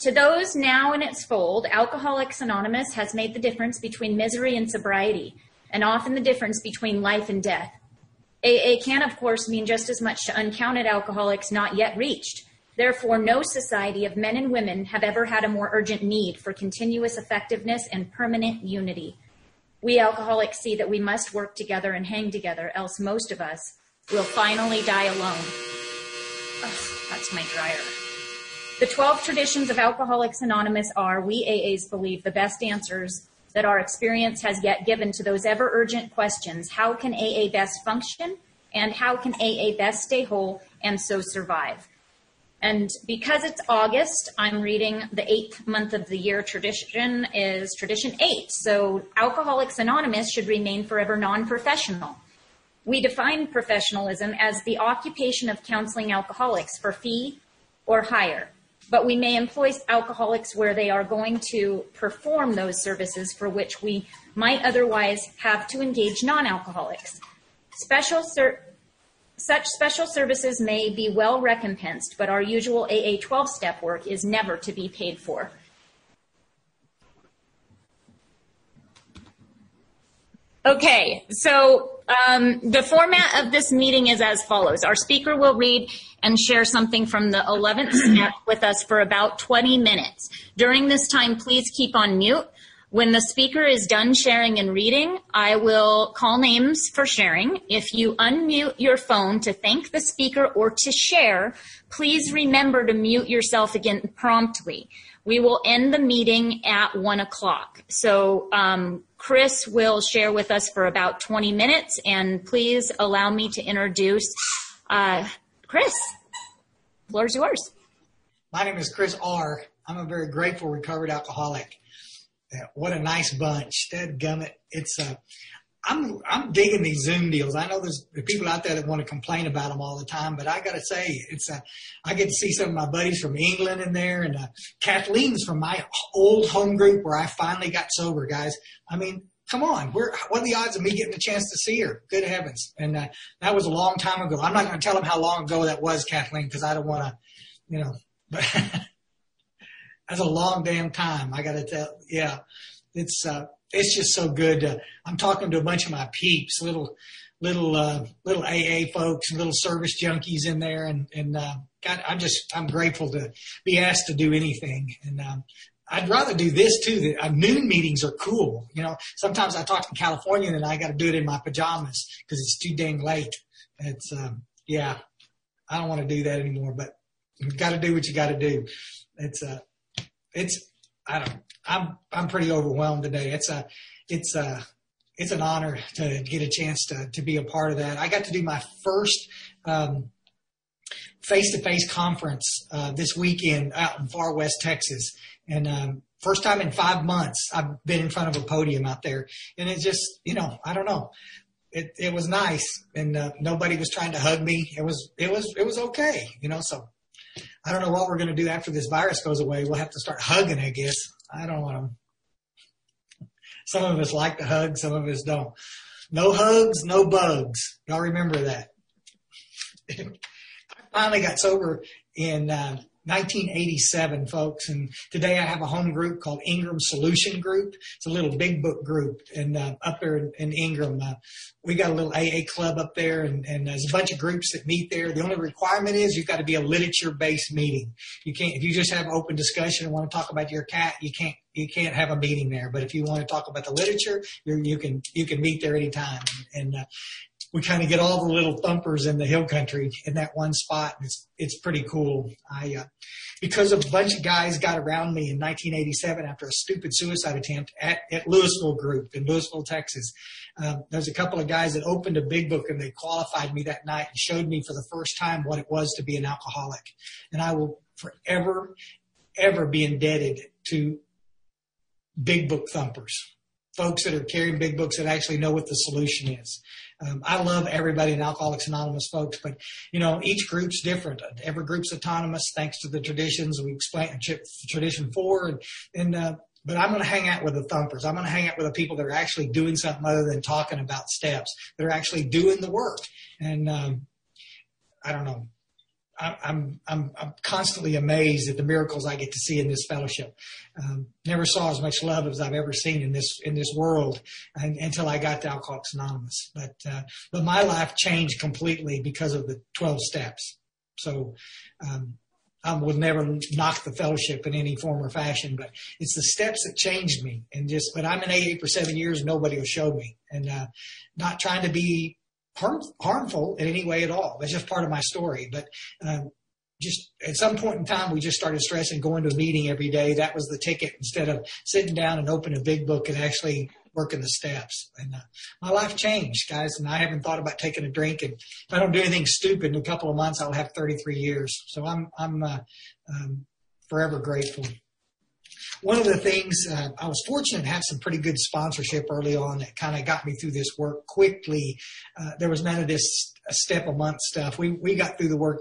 To those now in its fold, Alcoholics Anonymous has made the difference between misery and sobriety, and often the difference between life and death. AA can, of course, mean just as much to uncounted alcoholics not yet reached. Therefore, no society of men and women have ever had a more urgent need for continuous effectiveness and permanent unity. We alcoholics see that we must work together and hang together, else most of us will finally die alone. Ugh, that's my dryer. The 12 traditions of Alcoholics Anonymous are, we AAs believe, the best answers that our experience has yet given to those ever urgent questions. How can AA best function? And how can AA best stay whole and so survive? And because it's August, I'm reading the eighth month of the year tradition is tradition eight. So Alcoholics Anonymous should remain forever non-professional. We define professionalism as the occupation of counseling alcoholics for fee or hire. But we may employ alcoholics where they are going to perform those services for which we might otherwise have to engage non-alcoholics. Special ser- such special services may be well recompensed, but our usual AA 12 step work is never to be paid for. Okay, so um, the format of this meeting is as follows. Our speaker will read and share something from the 11th step with us for about 20 minutes. During this time, please keep on mute. When the speaker is done sharing and reading, I will call names for sharing. If you unmute your phone to thank the speaker or to share, please remember to mute yourself again promptly. We will end the meeting at one o'clock. So um, Chris will share with us for about 20 minutes, and please allow me to introduce uh, Chris. Floor is yours. My name is Chris R. I'm a very grateful recovered alcoholic. What a nice bunch. Dead gummit. It's uh, I'm I'm digging these Zoom deals. I know there's people out there that want to complain about them all the time, but I got to say, it's uh, I get to see some of my buddies from England in there, and uh, Kathleen's from my old home group where I finally got sober, guys. I mean, come on, Where, what are the odds of me getting a chance to see her? Good heavens! And uh, that was a long time ago. I'm not going to tell them how long ago that was, Kathleen, because I don't want to, you know. But that's a long damn time. I got to tell, yeah, it's. Uh, it's just so good. To, I'm talking to a bunch of my peeps, little little uh, little AA folks, little service junkies in there, and and uh, God, I'm just I'm grateful to be asked to do anything, and um, I'd rather do this too. The uh, noon meetings are cool. You know, sometimes I talk to California and I got to do it in my pajamas because it's too dang late. It's um, yeah, I don't want to do that anymore, but you got to do what you got to do. It's uh, it's I don't. I'm I'm pretty overwhelmed today. It's a it's a it's an honor to get a chance to to be a part of that. I got to do my first face to face conference uh, this weekend out in far west Texas, and um, first time in five months I've been in front of a podium out there, and it just you know I don't know. It, it was nice, and uh, nobody was trying to hug me. It was it was it was okay, you know. So I don't know what we're going to do after this virus goes away. We'll have to start hugging, I guess. I don't want to. Some of us like to hug, some of us don't. No hugs, no bugs. Y'all remember that. I finally got sober in uh, 1987, folks. And today I have a home group called Ingram Solution Group. It's a little big book group. And uh, up there in, in Ingram, uh, we got a little AA club up there, and, and there's a bunch of groups that meet there. The only requirement is you've got to be a literature based meeting. You can't, if you just have open discussion and want to talk about your cat, you can't you can't have a meeting there. But if you want to talk about the literature, you can you can meet there anytime. And uh, we kind of get all the little thumpers in the hill country in that one spot. It's it's pretty cool. I uh, because a bunch of guys got around me in 1987 after a stupid suicide attempt at, at Lewisville Group in Lewisville, Texas. Um, there's a couple of guys that opened a big book and they qualified me that night and showed me for the first time what it was to be an alcoholic. And I will forever, ever be indebted to big book thumpers, folks that are carrying big books that actually know what the solution is. Um, I love everybody in Alcoholics Anonymous, folks, but you know each group's different. Every group's autonomous, thanks to the traditions we explain. Tradition four, and, and uh, but I'm going to hang out with the thumpers. I'm going to hang out with the people that are actually doing something other than talking about steps. That are actually doing the work. And um, I don't know. I'm, I'm, I'm constantly amazed at the miracles I get to see in this fellowship. Um, never saw as much love as I've ever seen in this in this world and, until I got to Alcoholics Anonymous. But uh, but my life changed completely because of the 12 steps. So um, I would never knock the fellowship in any form or fashion, but it's the steps that changed me. And just, but I'm in AA for seven years, and nobody will show me, and uh, not trying to be harm, harmful in any way at all. That's just part of my story. But um, just at some point in time, we just started stressing going to a meeting every day. That was the ticket instead of sitting down and opening a big book and actually working the steps. And uh, my life changed, guys. And I haven't thought about taking a drink. And if I don't do anything stupid in a couple of months, I'll have 33 years. So I'm I'm uh, um, forever grateful one of the things uh, I was fortunate to have some pretty good sponsorship early on that kind of got me through this work quickly. Uh, there was none of this step a month stuff. We we got through the work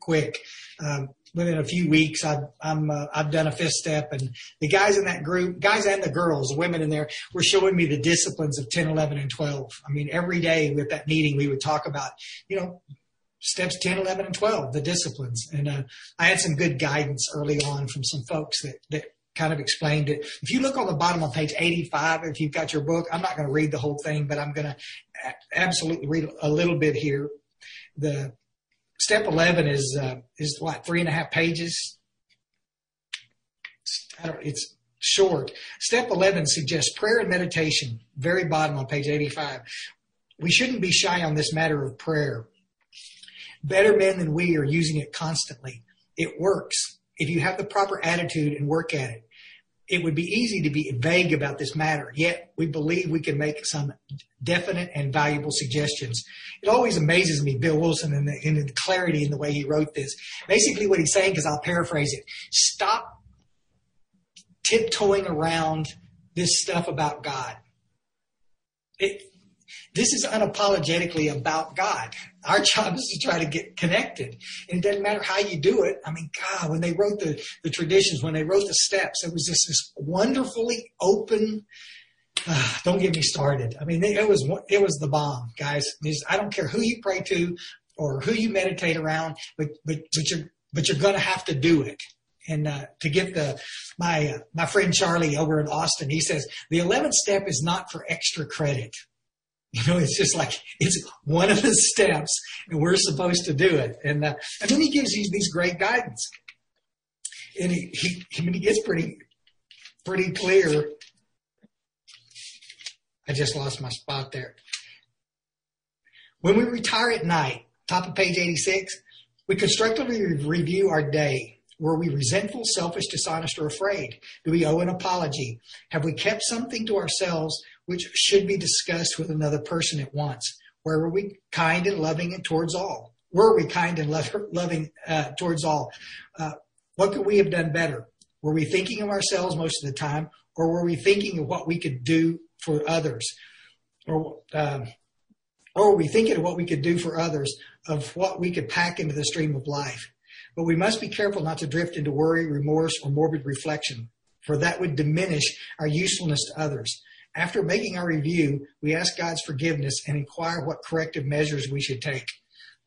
quick. Um, within a few weeks, I've I'm uh, I've done a fifth step, and the guys in that group, guys and the girls, women in there, were showing me the disciplines of 10, 11, and 12. I mean, every day with that meeting, we would talk about, you know, steps 10, 11, and 12, the disciplines. And uh, I had some good guidance early on from some folks that, that kind of explained it. If you look on the bottom of page 85, if you've got your book, I'm not going to read the whole thing, but I'm going to absolutely read a little bit here. The step 11 is, uh, is what, three and a half pages? it's short. Step 11 suggests prayer and meditation, very bottom on page 85. We shouldn't be shy on this matter of prayer. Better men than we are using it constantly. It works if you have the proper attitude and work at it it would be easy to be vague about this matter, yet we believe we can make some definite and valuable suggestions. It always amazes me, Bill Wilson, and the, the, clarity in the way he wrote this. Basically, what he's saying, because I'll paraphrase it, stop tiptoeing around this stuff about God. It, this is unapologetically about God. Our job is to try to get connected. And it doesn't matter how you do it. I mean, God, when they wrote the, the traditions, when they wrote the steps, it was just this wonderfully open. Uh, don't get me started. I mean, it was it was the bomb, guys. I don't care who you pray to or who you meditate around, but but but you're but you're going to have to do it. And uh, to get the my uh, my friend Charlie over in Austin, he says the eleventh step is not for extra credit. You know, it's just like it's one of the steps, and we're supposed to do it. And uh, and then he gives you these great guidance, and he he he gets pretty pretty clear. I just lost my spot there. When we retire at night, top of page 86, we constructively review our day. Were we resentful, selfish, dishonest, or afraid? Do we owe an apology? Have we kept something to ourselves which should be discussed with another person at once. Where were we kind and loving and towards all? Were we kind and loving uh, towards all? Uh, what could we have done better? Were we thinking of ourselves most of the time, or were we thinking of what we could do for others? Or, uh, or were we thinking of what we could do for others, of what we could pack into the stream of life? But we must be careful not to drift into worry, remorse, or morbid reflection, for that would diminish our usefulness to others. After making our review, we ask God's forgiveness and inquire what corrective measures we should take.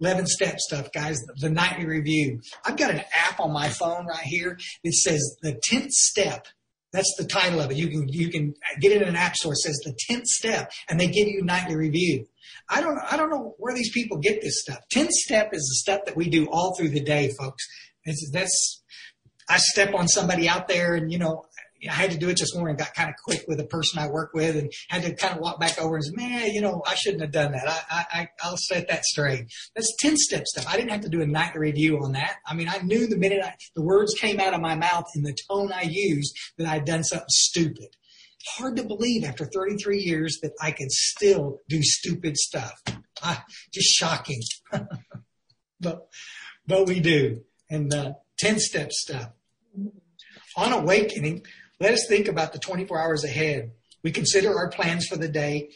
11 step stuff, guys, the nightly review. I've got an app on my phone right here that says the 10th step. That's the title of it. You can, you can get it in an app store. It says the 10th step and they give you nightly review. I don't, I don't know where these people get this stuff. 10th step is the stuff that we do all through the day, folks. It's, that's, I step on somebody out there and, you know, I had to do it this morning. Got kind of quick with a person I work with, and had to kind of walk back over and say, "Man, you know, I shouldn't have done that. I, I, I'll set that straight." That's ten step stuff. I didn't have to do a nightly review on that. I mean, I knew the minute I, the words came out of my mouth in the tone I used that I'd done something stupid. Hard to believe after 33 years that I can still do stupid stuff. Ah, just shocking. but but we do, and uh, ten step stuff. On awakening, let us think about the 24 hours ahead. We consider our plans for the day.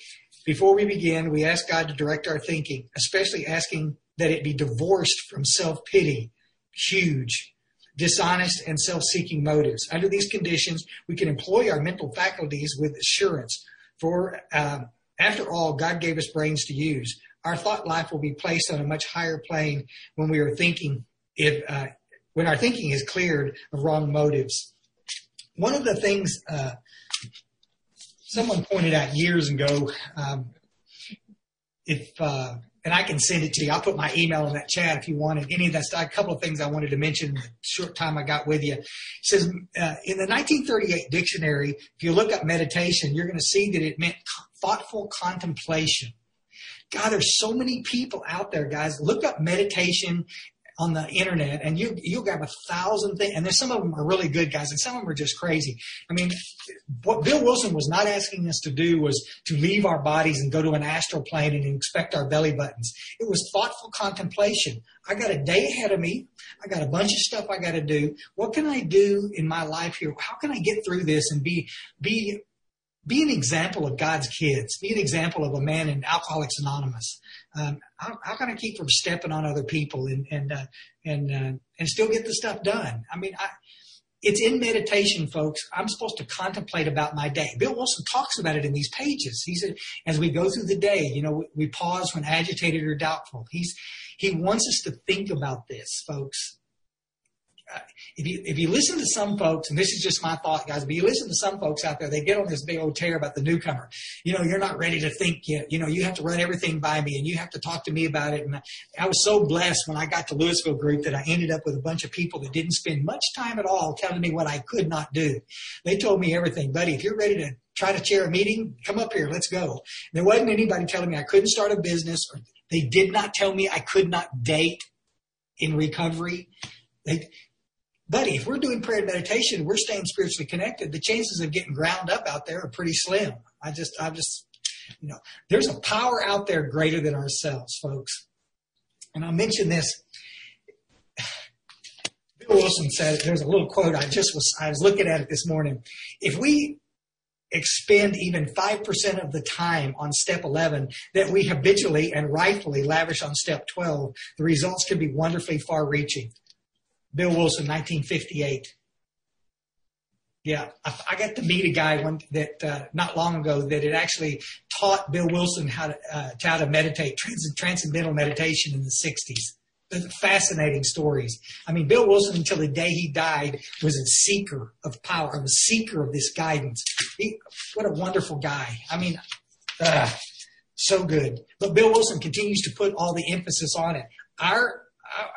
Before we begin, we ask God to direct our thinking, especially asking that it be divorced from self pity, huge, dishonest, and self seeking motives. Under these conditions, we can employ our mental faculties with assurance. For uh, after all, God gave us brains to use. Our thought life will be placed on a much higher plane when we are thinking if uh, when our thinking is cleared of wrong motives. One of the things uh, someone pointed out years ago, um, if uh, and I can send it to you. I'll put my email in that chat if you wanted any of that stuff. A couple of things I wanted to mention in the short time I got with you. It says uh, in the 1938 dictionary, if you look up meditation, you're going to see that it meant thoughtful contemplation. God, there's so many people out there, guys. Look up meditation on the internet and you you'll grab a thousand things and there's some of them are really good guys and some of them are just crazy. I mean what bill wilson was not asking us to do was to leave our bodies and go to an astral plane and inspect our belly buttons. It was thoughtful contemplation. I got a day ahead of me. I got a bunch of stuff i got to do. What can i do in my life here? How can i get through this and be be be an example of God's kids. Be an example of a man in Alcoholics Anonymous. Um, how, how, can I keep from stepping on other people and and uh, and uh, and still get the stuff done? I mean, I, it's in meditation, folks. I'm supposed to contemplate about my day. Bill Wilson talks about it in these pages. He said, as we go through the day, you know, we, we pause when agitated or doubtful. He's he wants us to think about this, folks if you if you listen to some folks, and this is just my thought, guys, but you listen to some folks out there, they get on this big old tear about the newcomer. You know, you're not ready to think yet. You know, you have to run everything by me, and you have to talk to me about it. And I was so blessed when I got to Lewisville Group that I ended up with a bunch of people that didn't spend much time at all telling me what I could not do. They told me everything, buddy. If you're ready to try to chair a meeting, come up here, let's go. There wasn't anybody telling me I couldn't start a business, or they did not tell me I could not date in recovery. They, Buddy, if we're doing prayer and meditation, we're staying spiritually connected. The chances of getting ground up out there are pretty slim. I just, I just, you know, there's a power out there greater than ourselves, folks. And I'll mention this. Bill Wilson said, there's a little quote I just was, I was looking at it this morning. If we expend even 5% of the time on step 11 that we habitually and rightfully lavish on step 12, the results can be wonderfully far reaching. Bill Wilson, 1958. Yeah, I, I got to meet a guy one that uh, not long ago that had actually taught Bill Wilson how to uh, how to meditate, trans- transcendental meditation in the 60s. Fascinating stories. I mean, Bill Wilson, until the day he died, was a seeker of power, a seeker of this guidance. He, what a wonderful guy. I mean, uh, so good. But Bill Wilson continues to put all the emphasis on it. Our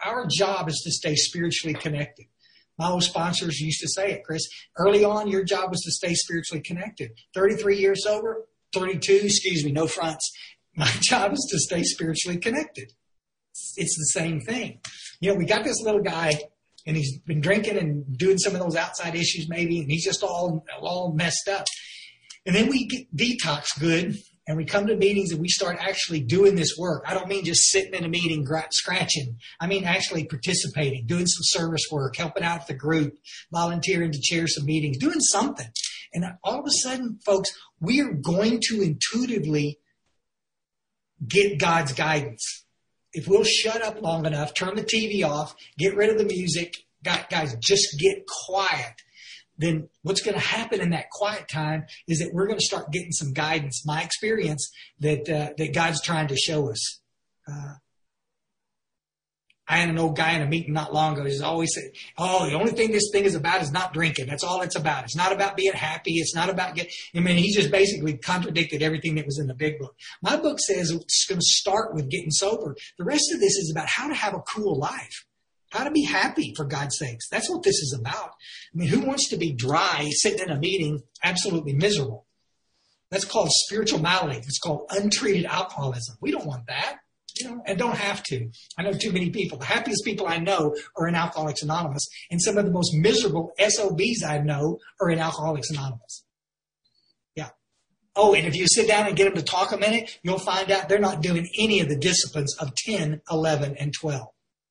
our job is to stay spiritually connected. My old sponsors used to say it, Chris. Early on, your job was to stay spiritually connected. 33 years sober, 32, excuse me, no fronts. My job is to stay spiritually connected. It's the same thing. You know, we got this little guy and he's been drinking and doing some of those outside issues maybe, and he's just all, all messed up. And then we detox good and we come to meetings and we start actually doing this work. I don't mean just sitting in a meeting scratching. I mean actually participating, doing some service work, helping out the group, volunteering to chair some meetings, doing something. And all of a sudden, folks, we are going to intuitively get God's guidance. If we'll shut up long enough, turn the TV off, get rid of the music, guys, just get quiet then what's going to happen in that quiet time is that we're going to start getting some guidance. My experience that uh, that God's trying to show us. Uh, I had an old guy in a meeting not long ago. He's always said, "Oh, the only thing this thing is about is not drinking. That's all it's about. It's not about being happy. It's not about getting." I mean, he just basically contradicted everything that was in the big book. My book says it's going to start with getting sober. The rest of this is about how to have a cool life how to be happy for God's sakes. That's what this is about. I mean, who wants to be dry, sitting in a meeting, absolutely miserable? That's called spiritual malady. It's called untreated alcoholism. We don't want that, you know, and don't have to. I know too many people. The happiest people I know are in Alcoholics Anonymous, and some of the most miserable SOBs I know are in Alcoholics Anonymous. Yeah. Oh, and if you sit down and get them to talk a minute, you'll find out they're not doing any of the disciplines of 10, 11, and 12.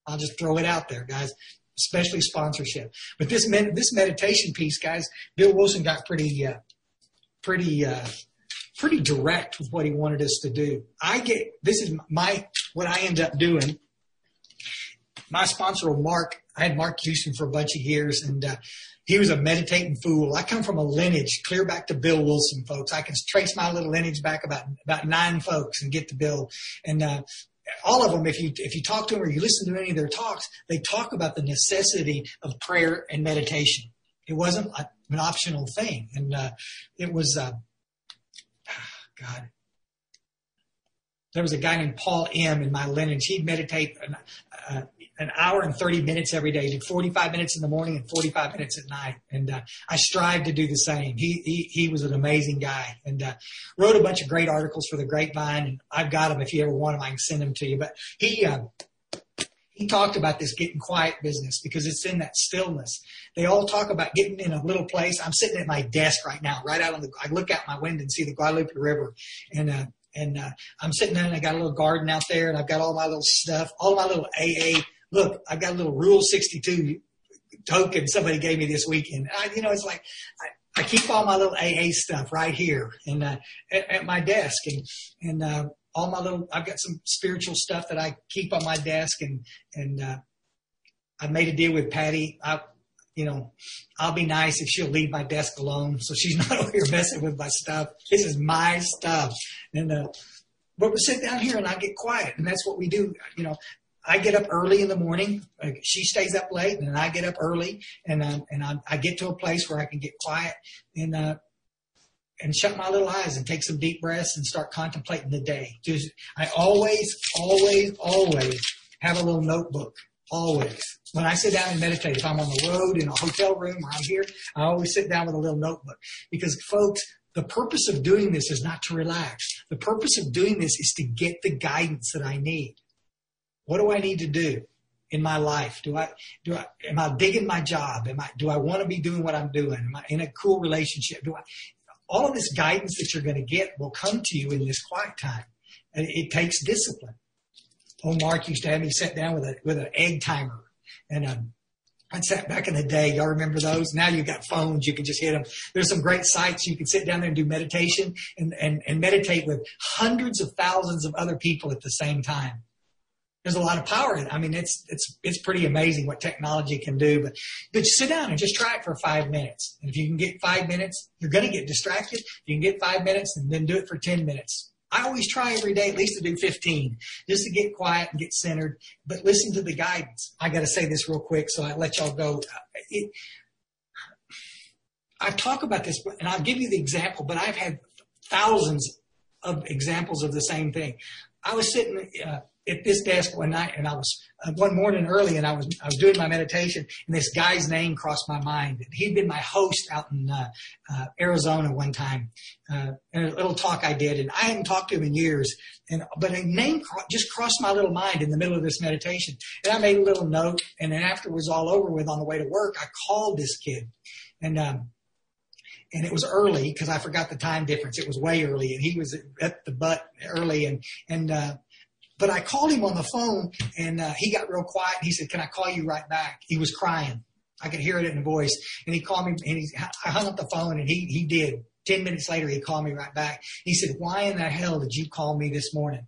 I'll just throw it out there, guys, especially sponsorship. But this med- this meditation piece, guys, Bill Wilson got pretty uh, pretty uh, pretty direct with what he wanted us to do. I get this is my what I end up doing. My sponsor, Mark, I had Mark Houston for a bunch of years, and uh, he was a meditating fool. I come from a lineage clear back to Bill Wilson, folks. I can trace my little lineage back about about nine folks and get to Bill. And uh, all of them, if you if you talk to them or you listen to any of their talks, they talk about the necessity of prayer and meditation. It wasn't an optional thing, and uh, it was uh, God. There was a guy named Paul M. in my lineage. He'd meditate an, uh, an hour and 30 minutes every day. He did 45 minutes in the morning and 45 minutes at night. And uh, I strive to do the same. He, he, he was an amazing guy and uh, wrote a bunch of great articles for the Grapevine. And I've got them. If you ever want them, I can send them to you. But he, uh, he talked about this getting quiet business because it's in that stillness. They all talk about getting in a little place. I'm sitting at my desk right now, right out on the, I look out my window and see the Guadalupe River and, uh, and uh, I'm sitting there and I got a little garden out there and I've got all my little stuff, all my little AA look, I've got a little Rule 62 token somebody gave me this weekend. I, you know, it's like I, I, keep all my little AA stuff right here and uh, at, at, my desk, and and uh, all my little. I've got some spiritual stuff that I keep on my desk, and and uh, I made a deal with Patty. I, you know, I'll be nice if she'll leave my desk alone, so she's not over here messing with my stuff. This is my stuff, and uh, but we sit down here and I get quiet, and that's what we do. You know, I get up early in the morning. She stays up late, and I get up early, and uh, and I, I, get to a place where I can get quiet and uh, and shut my little eyes and take some deep breaths and start contemplating the day. Just I always, always, always have a little notebook. Always. When I sit down and meditate, if I'm on the road in a hotel room or I'm here, I always sit down with a little notebook because, folks, the purpose of doing this is not to relax. The purpose of doing this is to get the guidance that I need. What do I need to do in my life? Do I, do I, am I digging my job? Am I, do I want to be doing what I'm doing? Am I in a cool relationship? Do I, all of this guidance that you're going to get will come to you in this quiet time. And it takes discipline. Old Mark used to have me sit down with a, with an egg timer and, um, I sat back in the day. Y'all remember those? Now you've got phones. You can just hit them. There's some great sites. You can sit down there and do meditation and, and, and meditate with hundreds of thousands of other people at the same time there's a lot of power in it. I mean, it's it's it's pretty amazing what technology can do. But but sit down and just try it for five minutes. And if you can get five minutes, you're going to get distracted. You can get five minutes, and then do it for ten minutes. I always try every day at least to do 15, just to get quiet and get centered. But listen to the guidance. I got to say this real quick, so I let y'all go. It, I talk about this, and I'll give you the example. But I've had thousands of examples of the same thing. I was sitting. Uh, at this desk one night, and I was uh, one morning early, and I was I was doing my meditation, and this guy's name crossed my mind. He'd been my host out in uh, uh, Arizona one time, uh, a little talk I did, and I hadn't talked to him in years, and but a name cro- just crossed my little mind in the middle of this meditation, and I made a little note, and then after it was all over with on the way to work, I called this kid, and. Um, and it was early because I forgot the time difference. It was way early, and he was at the butt early, and and uh, but I called him on the phone and uh, he got real quiet. He said, Can I call you right back? He was crying. I could hear it in the voice. And he called me and he, I hung up the phone and he, he did. 10 minutes later, he called me right back. He said, Why in the hell did you call me this morning?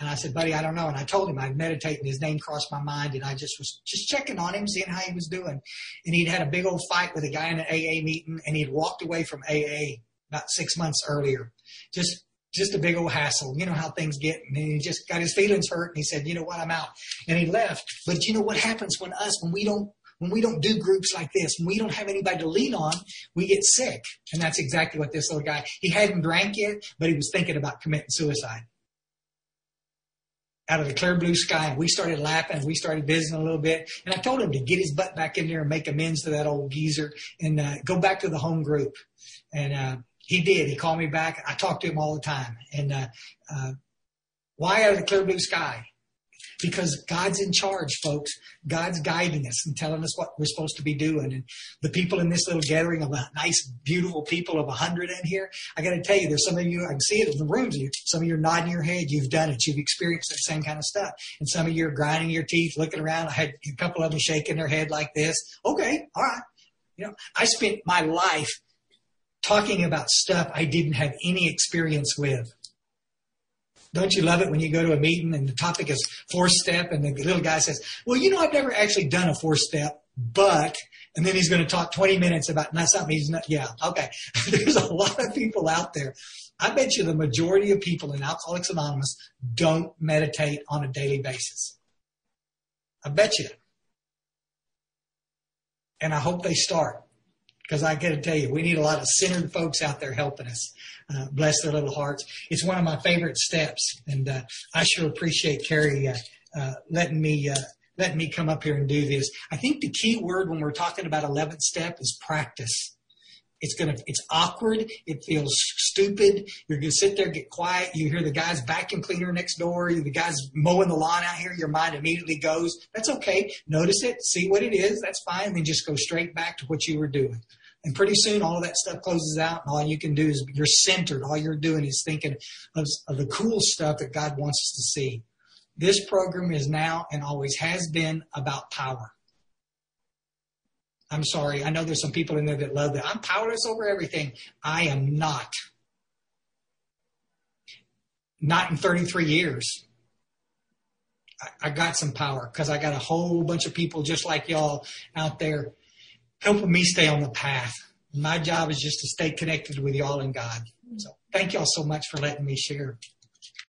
And I said, Buddy, I don't know. And I told him I'd meditate and his name crossed my mind and I just was just checking on him, seeing how he was doing. And he'd had a big old fight with a guy in an AA meeting and he'd walked away from AA about six months earlier. Just just a big old hassle. You know how things get. And he just got his feelings hurt and he said, you know what, I'm out. And he left. But you know what happens when us, when we don't, when we don't do groups like this, when we don't have anybody to lean on, we get sick. And that's exactly what this little guy, he hadn't drank yet, but he was thinking about committing suicide. Out of the clear blue sky, and we started laughing. We started visiting a little bit, and I told him to get his butt back in there and make amends to that old geezer and uh, go back to the home group. And uh, he did. He called me back. I talked to him all the time. And uh, uh, why out of the clear blue sky? Because God's in charge, folks. God's guiding us and telling us what we're supposed to be doing. And the people in this little gathering of a nice, beautiful people of a hundred in here, I got to tell you, there's some of you, I can see it in the rooms. Some of you are nodding your head. You've done it. You've experienced that same kind of stuff. And some of you are grinding your teeth, looking around. I had a couple of them shaking their head like this. Okay, all right. You know, I spent my life talking about stuff I didn't have any experience with. Don't you love it when you go to a meeting and the topic is four step and the little guy says, well, you know, I've never actually done a four step, but, and then he's going to talk 20 minutes about not something he's not, yeah, okay. There's a lot of people out there. I bet you the majority of people in Alcoholics Anonymous don't meditate on a daily basis. I bet you. And I hope they start because I got to tell you, we need a lot of centered folks out there helping us. Uh, bless their little hearts. It's one of my favorite steps, and uh, I sure appreciate Carrie uh, uh letting me uh, letting me come up here and do this. I think the key word when we're talking about 11th step is practice. It's gonna, it's awkward. It feels stupid. You're gonna sit there, get quiet. You hear the guy's vacuum cleaner next door. The guy's mowing the lawn out here. Your mind immediately goes, that's okay. Notice it, see what it is. That's fine. Then just go straight back to what you were doing. And pretty soon all that stuff closes out and all you can do is you're centered. All you're doing is thinking of, of the cool stuff that God wants us to see. This program is now and always has been about power. I'm sorry. I know there's some people in there that love that. I'm powerless over everything. I am not. Not in 33 years. I, I got some power because I got a whole bunch of people just like y'all out there helping me stay on the path. My job is just to stay connected with y'all and God. So thank y'all so much for letting me share.